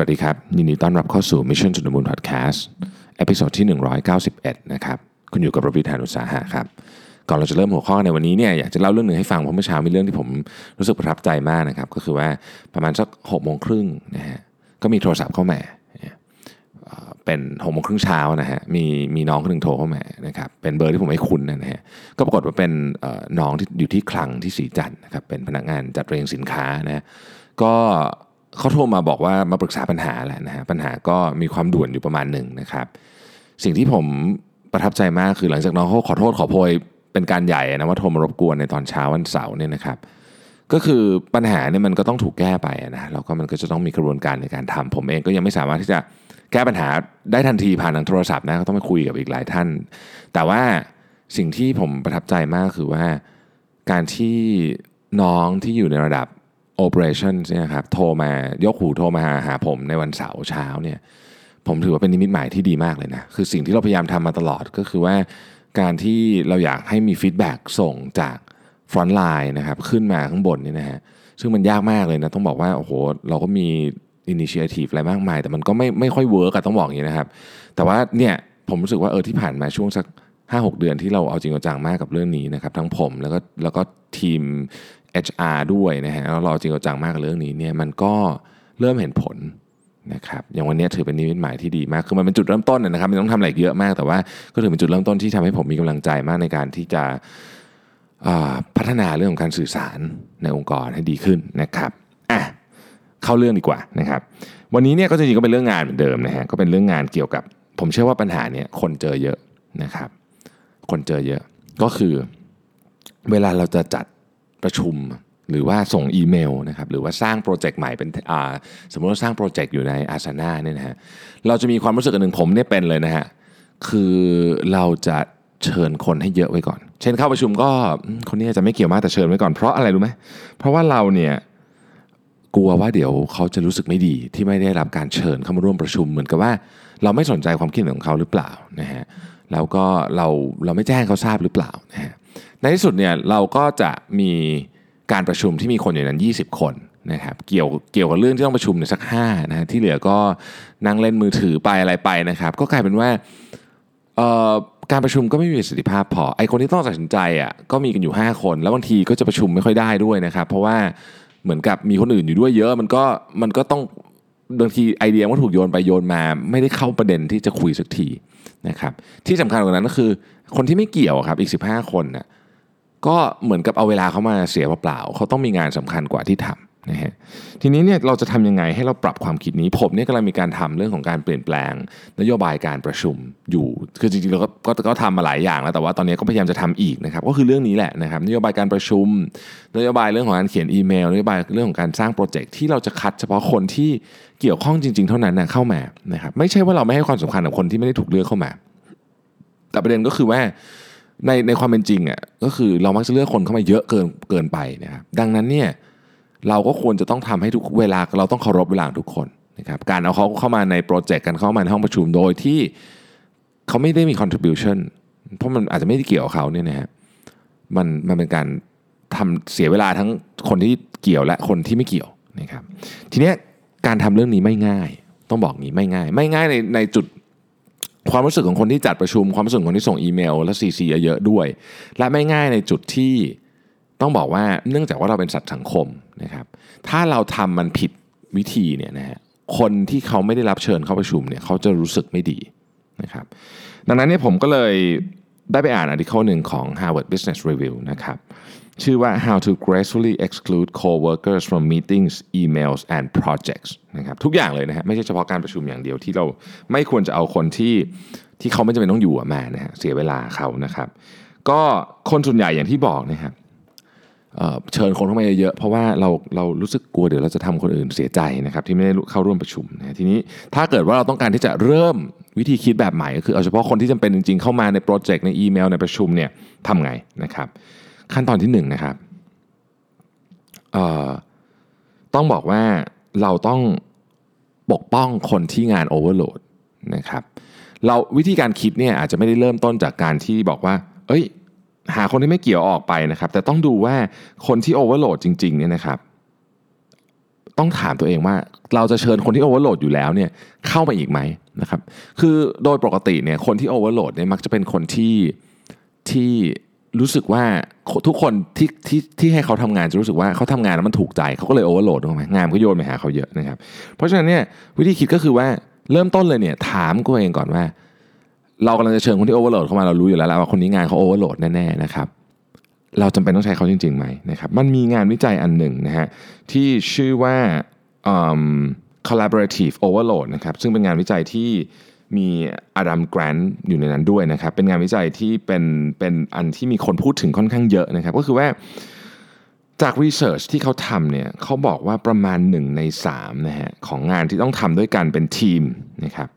สวัสดีครับ ยินดีต้อนรับเข้าสู่ Mission to the Moon Podcast episode ที่ 191 นะครับ คุณอยู่กับรวิศ หาญอุตสาหะครับ ก่อนเราจะเริ่มหัวข้อในวันนี้เนี่ยอยากจะเล่าเรื่องหนึ่งให้ฟังเพราะเมื่อเช้ามีเรื่องที่ผมรู้สึกประทับใจมากนะครับ ก็คือว่าประมาณสักหกโมงครึ่งนะฮะก็มีโทรศัพท์เข้ามาเอ่อเป็นหกโมงครึ่งเช้านะฮะมีมีน้องคนหนึ่งโทรเข้ามานะครับเป็นเบอร์ที่ผมไม่คุ้นนะฮะก็ปรากฏว่าเป็นน้องที่อยู่ที่คลังที่ศรีจันทร์นะครับเป็นพนักงานจัดเรียงสินค้านะฮะก็เขาโทรมาบอกว่ามาปรึกษาปัญหาแหละนะฮะปัญหาก็มีความด่วนอยู่ประมาณหนึ่งนะครับ สิ่งที่ผมประทับใจมากคือหลังจากน้องเขาขอโทษขอโพยเป็นการใหญ่นะว่าโทรมารบกวนในตอนเช้าวันเสาร์เนี่ยนะครับ ก็คือปัญหาเนี่ยมันก็ต้องถูกแก้ไปนะแล้วก็มันก็จะต้องมีกระบวนการในการทำผมเองก็ยังไม่สามารถที่จะแก้ปัญหาได้ทันทีผ่านทางโทรศัพท์นะก็ต้องไปคุยกับอีกหลายท่าน แต่ว่าสิ่งที่ผมประทับใจมากคือว่าการที่น้องที่อยู่ในระดับ operation เนี่ยครับโทรมายกหูโทรมาหาหาผมในวันเสาร์เช้าเนี่ยผมถือว่าเป็นนิมิตหมายที่ดีมากเลยนะคือสิ่งที่เราพยายามทำมาตลอดก็คือว่าการที่เราอยากให้มี feedback ส่งจาก frontline นะครับขึ้นมาข้างบนนี่นะฮะซึ่งมันยากมากเลยนะต้องบอกว่าโอ้โหเราก็มี initiative อะไรมากมาย แต่มันก็ไม่ไม่ค่อย work อะต้องบอกอย่างนี้นะครับ แต่ว่าเนี่ยผมรู้สึกว่าเออที่ผ่านมาช่วงสัก5-6 เดือนที่เราเอาจริงเอาจังมากกับเรื่องนี้นะครับทั้งผมแล้วก็แล้วก็ทีม HR ด้วยนะฮะแล้วเราจริงจังมากกับเรื่องนี้เนี่ยมันก็เริ่มเห็นผลนะครับอย่างวันนี้ถือเป็นนิมิตหมายที่ดีมากคือมันเป็นจุดเริ่มต้นนะครับมันต้องทำอะไรเยอะมากแต่ว่าก็ถือเป็นจุดเริ่มต้นที่ทำให้ผมมีกำลังใจมากในการที่จะพัฒนาเรื่องของการสื่อสารในองค์กรให้ดีขึ้นนะครับอะเข้าเรื่องดีกว่านะครับวันนี้เนี่ยก็จริงๆก็เป็นเรื่องงานเหมือนเดิมนะฮะก็เป็นเรื่องงานเกี่ยวกับ ผมเชื่อว่าปัญหาเนี่ยคนเจอเยอะนะครับ คนเจอเยอะก็คือ เวลาเราจะจัด ประชุมหรือว่าส่งอีเมลนะครับหรือว่าสร้างโปรเจกต์ใหม่เป็นสมมติว่าสร้างโปรเจกต์อยู่ในอาสนาเนี่ยนะฮะเราจะมีความรู้สึกอันหนึ่งผมเนี่ยเป็นเลยนะฮะคือเราจะเชิญคนให้เยอะไว้ก่อน เช่นเข้าประชุมก็คนนี้อาจจะไม่เกี่ยวมากแต่เชิญไว้ก่อนเพราะอะไรรู้ไหมเพราะว่าเราเนี่ยกลัวว่าเดี๋ยวเขาจะรู้สึกไม่ดีที่ไม่ได้รับการเชิญเข้ามาร่วมประชุมเหมือนกับว่า เราไม่สนใจความคิดเห็นของเขาหรือเปล่านะฮะแล้วก็เราเราไม่แจ้งเขาทราบหรือเปล่านะฮะ ในที่สุดเนี่ยเราก็จะมีการประชุมที่มีคนอยู่นั้น 20 คนนะครับเกี่ยวเกี่ยวกับเรื่องที่ต้องประชุมเนี่ยสัก5นะฮะที่เหลือก็นั่งเล่นมือถือไปอะไรไปนะครับ ก็กลายเป็นว่าการประชุมก็ไม่มีประสิทธิภาพพอไอคนที่ต้องตัดสินใจอะก็มีกันอยู่ 5 คน แล้วบางทีก็จะประชุมไม่ค่อยได้ด้วยนะครับ เพราะว่าเหมือนกับมีคนอื่นอยู่ด้วยเยอะมันก็มันก็ต้องบางทีไอเดียมันก็ถูกโยนไปโยนมา ไม่ได้เข้าประเด็นที่จะคุยสักทีนะครับที่สำคัญกว่านั้นก็คือ คนที่ไม่เกี่ยวครับอีก 15 คนน่ะ ก็เหมือนกับเอาเวลาเขามาเสียเปล่าๆเขาต้องมีงานสำคัญกว่าที่ทำนะฮะทีนี้เนี่ยเราจะทำยังไงให้เราปรับความคิดนี้ ผมเนี่ยกำลังมีการทำเรื่องของการเปลี่ยนแปลง นโยบายการประชุมอยู่ คือจริงๆเราก็ก็ก็ทำมาหลายอย่างแล้วแต่ว่าตอนนี้ก็พยายามจะทำอีกนะครับก็คือเรื่องนี้แหละนะครับนโยบายการประชุม นโยบายเรื่องของการเขียนอีเมลนโยบายเรื่องของการสร้างโปรเจกต์ที่เราจะคัดเฉพาะคนที่เกี่ยวข้องจริง ๆ เท่านั้นนะเข้ามานะครับไม่ใช่ว่าเราไม่ให้ความสำคัญกับคนที่ไม่ได้ถูกเลือกเข้ามา แต่ประเด็นก็คือว่า ในในความเป็นจริงอะก็คือเรามักจะเลือกคนเข้ามาเยอะเกินเกินไปนะครับดังนั้นเนี่ยเราก็ควรจะต้องทำให้ทุกเวลาเราต้องเคารพเวลาทุกคนนะครับการเอาเขาเข้ามาในโปรเจกต์กันเข้ามาในห้องประชุมโดยที่เขาไม่ได้มี contribution เพราะมันอาจจะไม่ได้เกี่ยวกับเขาเนี่ยนะฮะมันมันเป็นการทำเสียเวลาทั้งคนที่เกี่ยวและคนที่ไม่เกี่ยวนะครับทีเนี้ยการทำเรื่องนี้ไม่ง่าย ต้องบอกงี้ไม่ง่าย ไม่ง่ายในในจุด ความรู้สึกของคนที่จัดประชุม ความรู้สึกของคนที่ส่งอีเมล และซีซีเยอะๆด้วย และไม่ง่ายในจุดที่ต้องบอกว่าเนื่องจากว่าเราเป็นสัตว์สังคมนะครับ ถ้าเราทำมันผิดวิธีเนี่ยนะฮะคนที่เขาไม่ได้รับเชิญเข้าประชุมเนี่ยเขาจะรู้สึกไม่ดีนะครับ ดังนั้นเนี่ยผมก็เลยได้ไปอ่านอาร์ติเคิลหนึ่งของ Harvard Business Review นะครับ ชื่อว่า how to gracefully exclude coworkers from meetings emails and projects นะครับทุกอย่างเลยนะฮะไม่ใช่เฉพาะการประชุมอย่างเดียวที่เราไม่ควรจะเอาคนที่ที่เขาไม่จำเป็นต้องอยู่มานะฮะเสียเวลาเขานะครับ ก็คนส่วนใหญ่อย่างที่บอกนะครับเเชิญคนเข้ามาเยอะๆเพราะว่าเราเรารู้สึกกลัวเดี๋ยวเราจะทำคนอื่นเสียใจนะครับที่ไม่ได้เข้าร่วมประชุมนะทีนี้ถ้าเกิดว่าเราต้องการที่จะเริ่มวิธีคิดแบบใหม่ก็คือเอาเฉพาะคนที่จำเป็นจริงๆเข้ามาในโปรเจกต์ในอีเมลในประชุมเนี่ยทำไงนะครับ ขั้นตอนที่หนึ่งนะครับต้องบอกว่าเราต้องปกป้องคนที่งานโอเวอร์โหลดนะครับเราวิธีการคิดเนี่ยอาจจะไม่ได้เริ่มต้นจากการที่บอกว่า เอ้ย หาคนที่ไม่เกี่ยวออกไปนะครับ แต่ต้องดูว่าคนที่ overload จริงๆเนี่ยนะครับ ต้องถามตัวเองว่าเราจะเชิญคนที่ overload อยู่แล้วเนี่ยเข้ามาอีกไหมนะครับ คือโดยปกติเนี่ยคนที่ overload เนี่ยมักจะเป็นคนที่ที่ รู้สึกว่าทุกคนที่ที่ที่ให้เขาทำงานจะรู้สึกว่าเขาทำงานแล้วมันถูกใจเขาก็เลย overload ถูกไหมงานก็โยนไปหาเขาเยอะนะครับ เพราะฉะนั้นเนี่ยวิธีคิดก็คือว่าเริ่มต้นเลยเนี่ยถามตัวเองก่อนว่า เรากำลังจะเชิญคนที่ overload เข้ามาเรารู้อยู่แล้วว่าคนนี้งานเขา overload แน่ๆนะครับเราจำเป็นต้องใช้เขาจริงๆไหมนะครับมันมีงานวิจัยอันหนึ่งนะฮะที่ชื่อว่า collaborative overload นะครับซึ่งเป็นงานวิจัยที่ มีอดัมแกรนต์อยู่ในนั้นด้วยนะครับ เป็นงานวิจัยที่เป็นเป็นอันที่มีคนพูดถึงค่อนข้างเยอะนะครับ ก็คือว่าจากรีเสิร์ชที่เขาทำเนี่ยเขาบอกว่าประมาณ 1 ใน3นะฮะของงานที่ต้องทำด้วยกันเป็นทีมนะครับ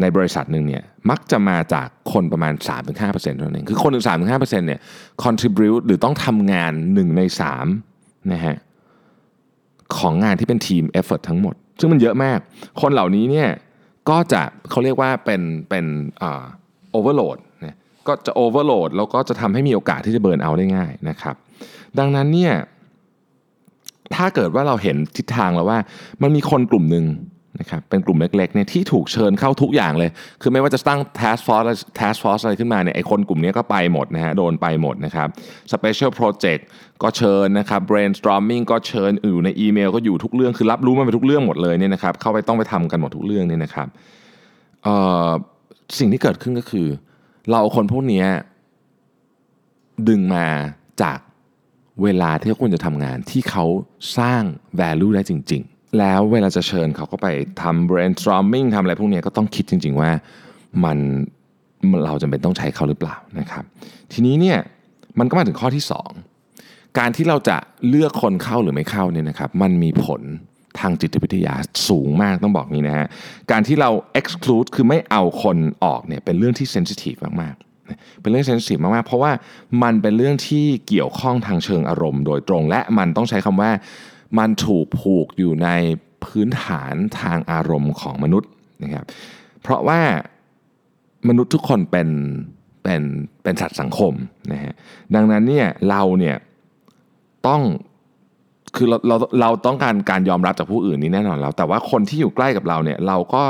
ในบริษัทหนึ่งเนี่ยมักจะมาจากคนประมาณ 3-5%เท่านั้นเองคือคนถึง3-5%เนี่ย contribute หรือต้องทำงาน 1 ใน3นะฮะของงานที่เป็นทีม effort ทั้งหมด ซึ่งมันเยอะมาก คนเหล่านี้เนี่ย ก็จะเขาเรียกว่าเป็นเป็นโอเวอร์โหลดนะก็จะโอเวอร์โหลดแล้วก็จะทำให้มีโอกาสที่จะเบิร์นเอาได้ง่ายนะครับ ดังนั้นเนี่ยถ้าเกิดว่าเราเห็นทิศทางแล้วว่า มันมีคนกลุ่มหนึ่ง นะครับเป็นกลุ่มเล็กๆเนี่ยที่ถูกเชิญเข้าทุกอย่างเลย คือไม่ว่าจะตั้ง task force task force อะไรขึ้นมาเนี่ยไอคนกลุ่มนี้ก็ไปหมดนะฮะโดนไปหมดนะครับ special project ก็เชิญนะครับ brainstorming ก็เชิญอยู่ในอีเมลก็อยู่ทุกเรื่องคือรับรู้มันไปทุกเรื่องหมดเลยเนี่ยนะครับเข้าไปต้องไปทำกันหมดทุกเรื่องเนี่ยนะครับสิ่งที่เกิดขึ้นก็คือ เราคนพวกนี้ดึงมาจากเวลาที่ควรจะทำงานที่เขาสร้าง value ได้จริง ๆ แล้วเวลาจะเชิญเขาก็ไปทำ brainstorming ทำอะไรพวกนี้ก็ต้องคิดจริง ๆ ว่ามันเราจำเป็นต้องใช้เขาหรือเปล่านะครับ ทีนี้เนี่ยมันก็มาถึงข้อที่ 2 การที่เราจะเลือกคนเข้าหรือไม่เข้าเนี่ยนะครับ มันมีผลทางจิตวิทยาสูงมากต้องบอกนี้นะฮะการที่เรา exclude คือไม่เอาคนออกเนี่ยเป็นเรื่องที่ sensitive มากๆ เป็นเรื่องเซนซิทีฟมากๆ เพราะว่ามันเป็นเรื่องที่เกี่ยวข้องทางเชิงอารมณ์โดยตรง และมันต้องใช้คำว่า มันถูกผูกอยู่ในพื้นฐานทางอารมณ์ของมนุษย์นะครับ เพราะว่ามนุษย์ทุกคนเป็นเป็นเป็นสัตว์สังคมนะฮะดังนั้นเนี่ยเราเนี่ยต้องคือเราเราเราต้องการการยอมรับจากผู้อื่นนี่แน่นอนแล้ว แต่ว่าคนที่อยู่ใกล้กับเราเนี่ยเราก็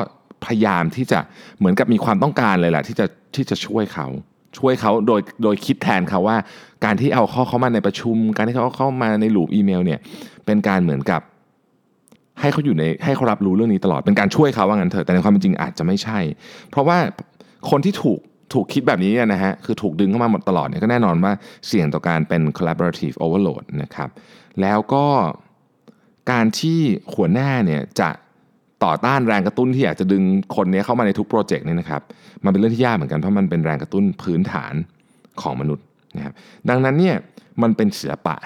พยายามที่จะเหมือนกับมีความต้องการเลยแหละที่จะที่จะช่วยเขา ช่วยเขาโดยโดยคิดแทนเขาว่า การที่เอาเข้าเข้ามาในประชุม การที่เขาเข้ามาในหลูปอีเมลเนี่ยเป็นการเหมือนกับให้เขาอยู่ในให้เขารับรู้เรื่องนี้ตลอดเป็นการช่วยเขาว่างั้นเถอะแต่ในความเป็นจริงอาจจะไม่ใช่ เพราะว่าคนที่ถูกถูกคิดแบบนี้นะฮะคือถูกดึงเข้ามาหมดตลอดเนี่ยก็แน่นอนว่าเสี่ยงต่อการเป็น collaborative overload นะครับแล้วก็การที่หัวหน้าเนี่ยจะ ต่อต้านแรงกระตุ้นที่อยากจะดึงคนนี้เข้ามาในทุกโปรเจกต์นี่นะครับมันเป็นเรื่องที่ยากเหมือนกันเพราะมันเป็นแรงกระตุ้นพื้นฐานของมนุษย์นะครับดังนั้นเนี่ยมันเป็นศิลปะ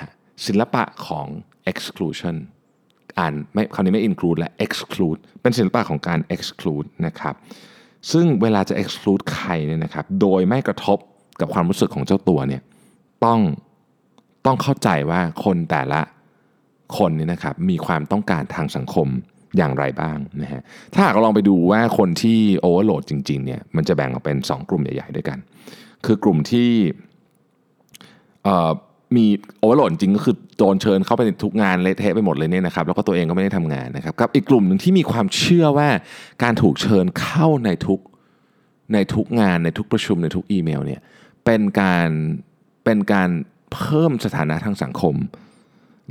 ศิลปะของ exclusion อ่านไม่คำนี้ไม่ include และ exclude เป็นศิลปะของการ exclude นะครับซึ่งเวลาจะ exclude ใครเนี่ยนะครับโดยไม่กระทบกับความรู้สึกของเจ้าตัวเนี่ยต้องต้องเข้าใจว่าคนแต่ละคนนี่นะครับมีความต้องการทางสังคม อย่างไรบ้างนะฮะถ้าหากเราลองไปดูว่าคนที่โอเวอร์โหลดจริงๆเนี่ยมันจะแบ่งออกเป็น 2 กลุ่มใหญ่ๆด้วยกัน คือกลุ่มที่มีโอเวอร์โหลดจริงก็คือโดนเชิญเข้าไปในทุกงานเละเทะไปหมดเลยเนี่ยนะครับแล้วก็ตัวเองก็ไม่ได้ทำงานนะครับกับอีกกลุ่มหนึ่งที่มีความเชื่อว่าการถูกเชิญเข้าในทุกในทุกงานในทุกประชุมในทุกอีเมลเนี่ยเป็นการเป็นการเพิ่มสถานะทางสังคม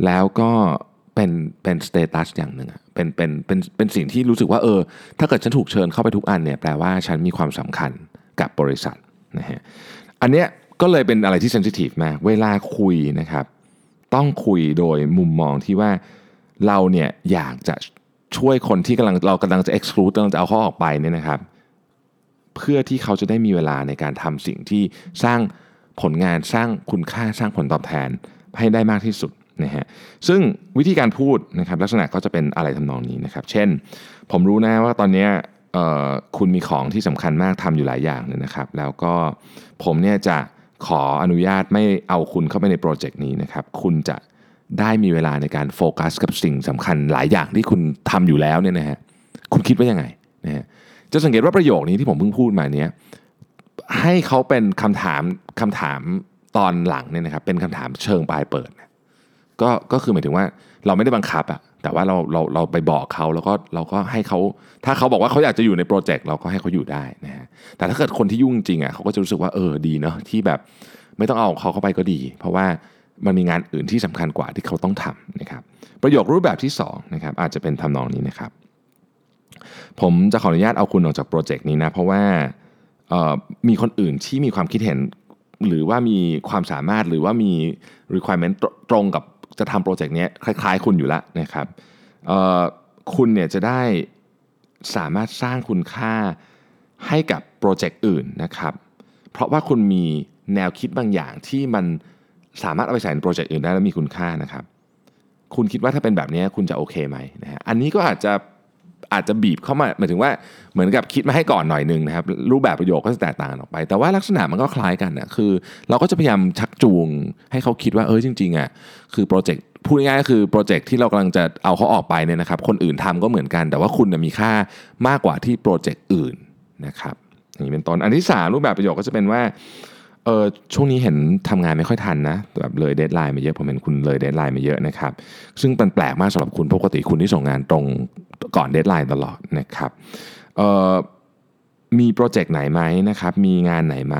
แล้วก็ เป็นเป็นสเตตัสอย่างหนึ่งเป็นเป็นเป็นเป็นสิ่งที่รู้สึกว่าเออ ถ้าเกิดฉันถูกเชิญเข้าไปทุกอันเนี่ยแปลว่าฉันมีความสำคัญกับบริษัทนะฮะอันเนี้ยก็เลยเป็นอะไรที่เซนซิทีฟมาก เวลาคุยนะครับ ต้องคุยโดยมุมมองที่ว่าเราเนี่ยอยากจะช่วยคนที่กำลังเรากำลังจะ exclude กำลังจะเอาเขาออกไปเนี่ยนะครับ เพื่อที่เขาจะได้มีเวลาในการทำสิ่งที่สร้างผลงานสร้างคุณค่าสร้างผลตอบแทนให้ได้มากที่สุด นะฮะซึ่งวิธีการพูดนะครับลักษณะก็จะเป็นอะไรทำนองนี้นะครับ เช่น ผมรู้นะว่าตอนนี้คุณมีของที่สำคัญมากทำอยู่หลายอย่างเลยนะครับ แล้วก็ผมเนี่ยจะขออนุญาตไม่เอาคุณเข้าไปในโปรเจกต์นี้นะครับ คุณจะได้มีเวลาในการโฟกัสกับสิ่งสำคัญหลายอย่างที่คุณทำอยู่แล้วเนี่ยนะฮะคุณคิดว่ายังไงนะฮะจะสังเกตว่าประโยคนี้ที่ผมเพิ่งพูดมาเนี้ยให้เขาเป็นคำถามคำถามตอนหลังเนี่ยนะครับเป็นคำถามเชิงปลายเปิด ก็ก็คือหมายถึงว่าเราไม่ได้บังคับอะแต่ว่าเราเราเราไปบอกเขาแล้วก็เราก็ให้เขาถ้าเขาบอกว่าเขาอยากจะอยู่ในโปรเจกต์เราก็ให้เขาอยู่ได้นะฮะแต่ถ้าเกิดคนที่ยุ่งจริงอะเขาก็จะรู้สึกว่าเออดีเนาะที่แบบไม่ต้องเอาเขาเข้าไปก็ดี เพราะว่ามันมีงานอื่นที่สำคัญกว่าที่เขาต้องทำนะครับประโยครูปแบบที่2นะครับอาจจะเป็นทำนองนี้นะครับ ผมจะขออนุญาตเอาคุณออกจาก project นี้นะเพราะว่ามีคนอื่นที่มีความคิดเห็นหรือว่ามีความสามารถหรือว่ามี requirement ตรงกับ จะทำ project นี้คล้าย ๆ คุณอยู่แล้วนะครับคุณเนี่ยจะได้สามารถสร้างคุณค่าให้กับ project อื่นนะครับ เพราะว่าคุณมีแนวคิดบางอย่างที่มันสามารถเอาไปใส่ในโปรเจกต์อื่นได้แล้วมีคุณค่านะครับ คุณคิดว่าถ้าเป็นแบบนี้คุณจะโอเคไหมนะฮะอันนี้ก็อาจจะ อาจจะบีบเข้ามาหมายถึงว่าเหมือนกับคิดมาให้ก่อนหน่อยนึงนะครับรูปแบบประโยคก็จะแตกต่างออกไป แต่ว่าลักษณะมันก็คล้ายกันนะคือ เราก็จะพยายามชักจูงให้เขาคิดว่าเออจริงๆอะคือโปรเจกต์พูดง่ายๆก็คือโปรเจกต์ที่เรากำลังจะเอาเขาออกไปเนี่ยนะครับ คนอื่นทำก็เหมือนกัน แต่ว่าคุณมีค่ามากกว่าที่โปรเจกต์อื่นนะครับอย่างนี้เป็นต้นอันที่ 3 รูปแบบประโยคก็จะเป็นว่า เออช่วงนี้เห็นทำงานไม่ค่อยทันนะแบบเลย deadline มาเยอะผมเห็นคุณเลย deadline มาเยอะนะครับ ซึ่งเป็นแปลกมากสำหรับคุณปกติคุณที่ส่งงานตรงก่อน deadline ตลอดนะครับเออมี project ไหนไหมนะครับ มีงานไหนไหม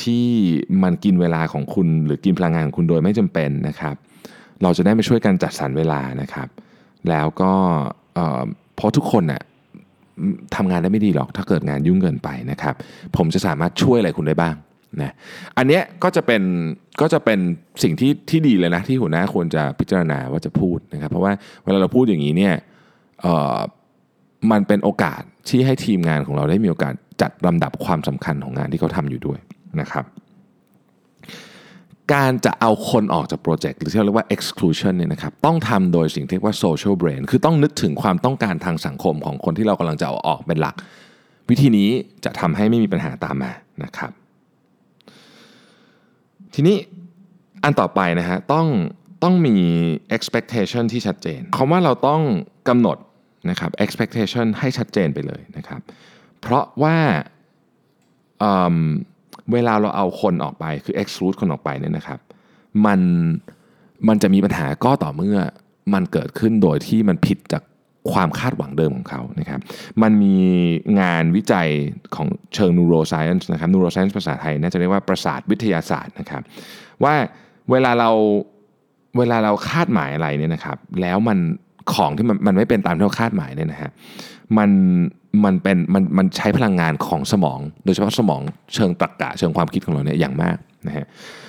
ที่มันกินเวลาของคุณหรือกินพลังงานของคุณโดยไม่จำเป็นนะครับ เราจะได้มาช่วยกันจัดสรรเวลานะครับ แล้วก็เพราะทุกคนน่ะทำงานได้ไม่ดีหรอกถ้าเกิดงานยุ่งเกินไปนะครับ ผมจะสามารถช่วยอะไรคุณได้บ้าง นะอันนี้ก็จะเป็นก็จะเป็นสิ่งที่ที่ดีเลยนะ ที่หัวหน้าควรจะพิจารณาว่าจะพูดนะครับ เพราะว่าเวลาเราพูดอย่างนี้เนี่ยมันเป็นโอกาสที่ให้ทีมงานของเราได้มีโอกาสจัดลำดับความสำคัญของงานที่เขาทำอยู่ด้วยนะครับ การจะเอาคนออกจากโปรเจกต์หรือที่เราเรียกว่า exclusion เนี่ยนะครับต้องทำโดยสิ่งที่เรียกว่า social brain คือต้องนึกถึงความต้องการทางสังคมของคนที่เรากำลังจะเอาออกเป็นหลัก วิธีนี้จะทำให้ไม่มีปัญหาตามมานะครับ ทีนี้อันต่อไปนะฮะต้องต้องมี expectation ที่ชัดเจนคำว่าเราต้องกำหนดนะครับ expectation ให้ชัดเจนไปเลยนะครับ เพราะว่าเเวลาเราเอาคนออกไปคือ exclude คนออกไปเนี่ยนะครับมันมันจะมีปัญหาก็ต่อเมื่อมันเกิดขึ้นโดยที่มันผิดจาก ความคาดหวังเดิมของเขานะครับมันมีงานวิจัยของเชิง neuroscience นะครับ neuroscience ภาษาไทยน่าจะเรียกว่าประสาทวิทยาศาสตร์นะครับ ว่าเวลาเราเวลาเราคาดหมายอะไรเนี่ยนะครับ แล้วมันของที่มันมันไม่เป็นตามที่เราคาดหมายเนี่ยนะฮะมันมันเป็นมันมันใช้พลังงานของสมอง โดยเฉพาะสมองเชิงตรรกะเชิงความคิดของเราเนี่ยอย่างมาก นะฮะ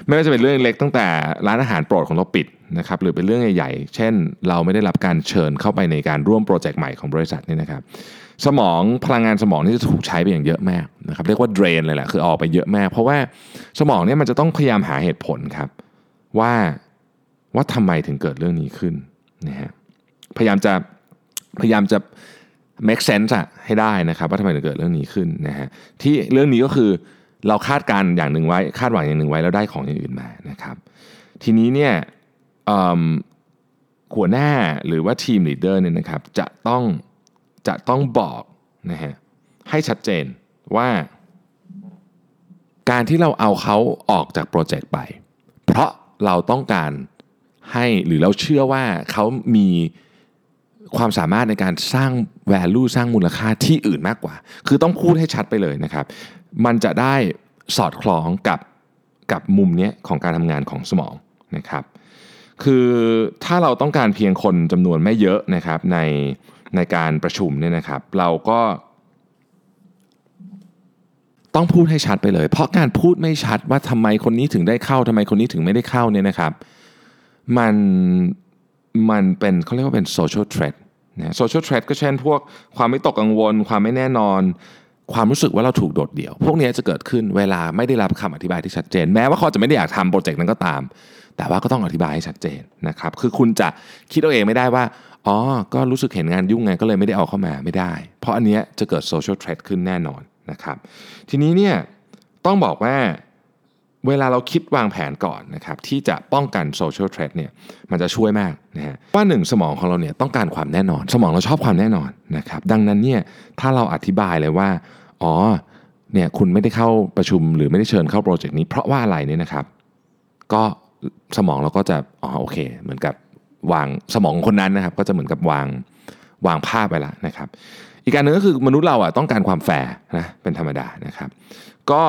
ไม่ว่าจะเป็นเรื่องเล็กตั้งแต่ร้านอาหารโปรดของเราปิดนะครับหรือเป็นเรื่องใหญ่ๆ เช่น เราไม่ได้รับการเชิญเข้าไปในการร่วมโปรเจกต์ใหม่ของบริษัทนี่นะครับสมองพลังงานสมองนี่จะถูกใช้ไปอย่างเยอะมากนะครับเรียกว่าเดรนเลยแหละคือออกไปเยอะมาก เพราะว่าสมองเนี่ยมันจะต้องพยายามหาเหตุผลครับว่าว่าทำไมถึงเกิดเรื่องนี้ขึ้นนะฮะพยายามจะพยายามจะ make sense อะให้ได้นะครับว่าทำไมถึงเกิดเรื่องนี้ขึ้นนะฮะที่เรื่องนี้ก็คือ เราคาดการอย่างหนึ่งไว้คาดหวังอย่างหนึ่งไว้แล้วได้ของอย่างอื่นมานะครับ ทีนี้เนี่ยหัวหน้าหรือว่า team leader เนี่ยนะครับจะต้องจะต้องบอกนะฮะให้ชัดเจนว่าการที่เราเอาเขาออกจาก project ไป เพราะเราต้องการให้หรือเราเชื่อว่าเขามีความสามารถในการสร้าง value สร้างมูลค่าที่อื่นมากกว่า คือต้องพูดให้ชัดไปเลยนะครับ มันจะได้สอดคล้องกับกับมุมนี้ของการทำงานของสมองนะครับ คือถ้าเราต้องการเพียงคนจำนวนไม่เยอะนะครับในในการประชุมเนี่ยนะครับ เราก็ต้องพูดให้ชัดไปเลย เพราะการพูดไม่ชัดว่าทำไมคนนี้ถึงได้เข้าทำไมคนนี้ถึงไม่ได้เข้าเนี่ยนะครับ มันมันเป็นเขาเรียกว่าเป็น social threat นะ social threat ก็เช่นพวกความวิตกกังวล ความไม่แน่นอน ความรู้สึกว่าเราถูกโดดเดี่ยว พวกนี้จะเกิดขึ้นเวลาไม่ได้รับคำอธิบายที่ชัดเจน แม้ว่าเขาจะไม่ได้อยากทำ project นั้นก็ตาม แต่ว่าก็ต้องอธิบายให้ชัดเจนนะครับคือคุณจะคิดเอาเองไม่ได้ว่าอ๋อก็รู้สึกเห็นงานยุ่งไงก็เลยไม่ได้เอาเข้ามาไม่ได้ เพราะอันนี้จะเกิด social threat ขึ้นแน่นอนนะครับทีนี้เนี่ยต้องบอกว่าเวลาเราคิดวางแผนก่อนนะครับที่จะป้องกัน social threat เนี่ยมันจะช่วยมากนะฮะว่าหนึ่งสมองของเราเนี่ยต้องการความแน่นอน สมองเราชอบความแน่นอนนะครับดังนั้นเนี่ยถ้าเราอธิบายเลยว่า อ๋อเนี่ยคุณไม่ได้เข้าประชุมหรือไม่ได้เชิญเข้าโปรเจกต์นี้เพราะว่าอะไรเนี่ยนะครับ ก็สมองเราก็จะอ๋อโอเค เหมือนกับวางสมองคนนั้นนะครับ ก็จะเหมือนกับวางวางภาพไปละนะครับ อีกการหนึ่งก็คือมนุษย์เราอะต้องการความแฟร์นะเป็นธรรมดานะครับ ก็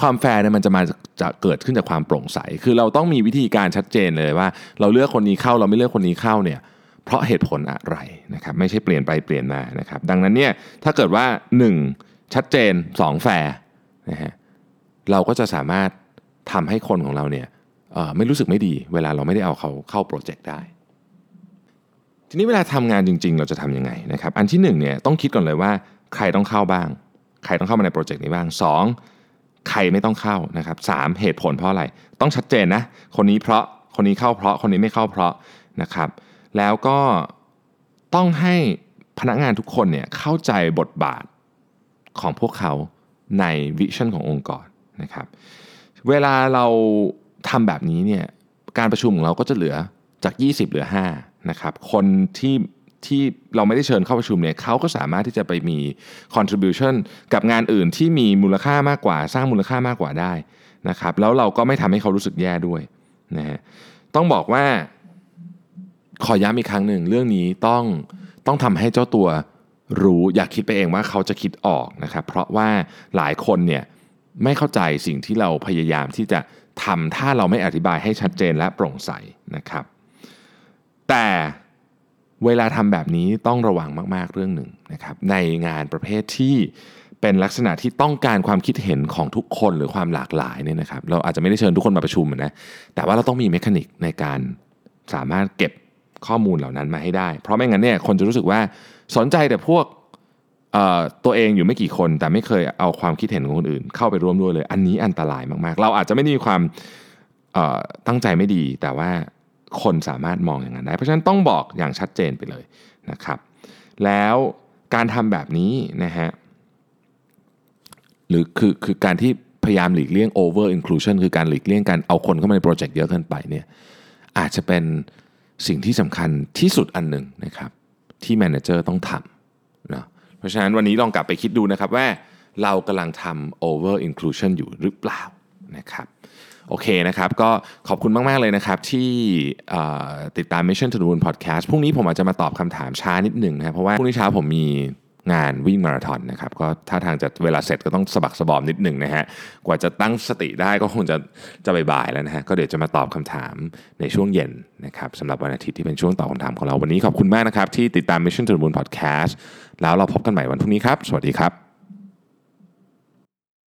ความแฟร์เนี่ยมันจะมาจะเกิดขึ้นจากความโปร่งใส คือเราต้องมีวิธีการชัดเจนเลยว่า เราเลือกคนนี้เข้าเราไม่เลือกคนนี้เข้าเนี่ย เพราะเหตุผลอะไรนะครับไม่ใช่เปลี่ยนไปเปลี่ยนมานะครับดังนั้นเนี่ยถ้าเกิดว่า 1 ชัดเจน 2 แฟร์นะฮะเราก็จะสามารถทำให้คนของเราเนี่ยไม่รู้สึกไม่ดี เวลาเราไม่ได้เอาเขาเข้าโปรเจกต์ได้ ทีนี้เวลาทำงานจริง ๆ เราจะทำยังไงนะครับอันที่1เนี่ยต้องคิดก่อนเลยว่าใครต้องเข้าบ้าง ใครต้องเข้ามาในโปรเจกต์นี้บ้าง 2. ใครไม่ต้องเข้านะครับสเหตุผลเพราะอะไร ต้องชัดเจนนะคนนี้เพราะคนนี้เข้าเพราะคนนี้ไม่เข้าเพราะนะครับ แล้วก็ต้องให้พนักงานทุกคนเนี่ยเข้าใจบทบาทของพวกเขาในวิชั่นขององค์กรนะครับเวลาเราทำแบบนี้เนี่ยการประชุมของเราก็จะเหลือจาก 20 เหลือ5นะครับคนที่ที่เราไม่ได้เชิญเข้าประชุมเนี่ยเขาก็สามารถที่จะไปมี contribution กับงานอื่นที่มีมูลค่ามากกว่า สร้างมูลค่ามากกว่าได้นะครับแล้วเราก็ไม่ทำให้เขารู้สึกแย่ด้วยนะฮะต้องบอกว่า ขอย้ำอีกครั้งหนึ่งเรื่องนี้ต้องต้องทำให้เจ้าตัวรู้อย่าคิดไปเองว่าเขาจะคิดออกนะครับ เพราะว่าหลายคนเนี่ยไม่เข้าใจสิ่งที่เราพยายามที่จะทำถ้าเราไม่อธิบายให้ชัดเจนและโปร่งใสนะครับ แต่เวลาทำแบบนี้ต้องระวังมากๆเรื่องหนึ่งนะครับ ในงานประเภทที่เป็นลักษณะที่ต้องการความคิดเห็นของทุกคนหรือความหลากหลายเนี่ยนะครับ เราอาจจะไม่ได้เชิญทุกคนมาประชุมนะแต่ว่าเราต้องมีเมคานิกในการสามารถเก็บ ข้อมูลเหล่านั้นมาให้ได้ เพราะไม่งั้นเนี่ยคนจะรู้สึกว่าสนใจแต่พวกตัวเองอยู่ไม่กี่คน แต่ไม่เคยเอาความคิดเห็นของคนอื่น เข้าไปร่วมด้วยเลย อันนี้อันตรายมากๆ เราอาจจะไม่ได้มีความตั้งใจไม่ดี แต่ว่าคนสามารถมองอย่างนั้นได้ เพราะฉะนั้นต้องบอกอย่างชัดเจนไปเลยนะครับ แล้วการทำแบบนี้นะฮะหรือคือคือการที่พยายามหลีกเลี่ยง over inclusion คือการหลีกเลี่ยงการเอาคนเข้ามาในโปรเจกต์เยอะเกินไปเนี่ยอาจจะเป็น สิ่งที่สำคัญที่สุดอันหนึ่งนะครับที่แมเนเจอร์ต้องทำนะเพราะฉะนั้นวันนี้ลองกลับไปคิดดูนะครับว่าเรากำลังทำ over inclusion อยู่หรือเปล่านะครับโอเคนะครับ ก็ขอบคุณมาก ๆ เลยนะครับที่ติดตาม Mission to the Moon Podcast พรุ่งนี้ผมอาจจะมาตอบคำถามช้านิดหนึ่งนะครับเพราะว่าพรุ่งนี้เช้าผมมี งานวิ่งมาราธอนนะครับก็ถ้าทางจะเวลาเสร็จก็ต้องสะบักสะบอมนิดหนึ่งนะฮะกว่าจะตั้งสติได้ก็คงจะจะบ่ายๆแล้วนะฮะก็เดี๋ยวจะมาตอบคำถามในช่วงเย็นนะครับสำหรับวันอาทิตย์ที่เป็นช่วงตอบคำถามของเราวันนี้ขอบคุณมากนะครับที่ติดตาม Mission to the Moon Podcast แล้วเราพบกันใหม่วันพรุ่งนี้ครับ สวัสดีครับ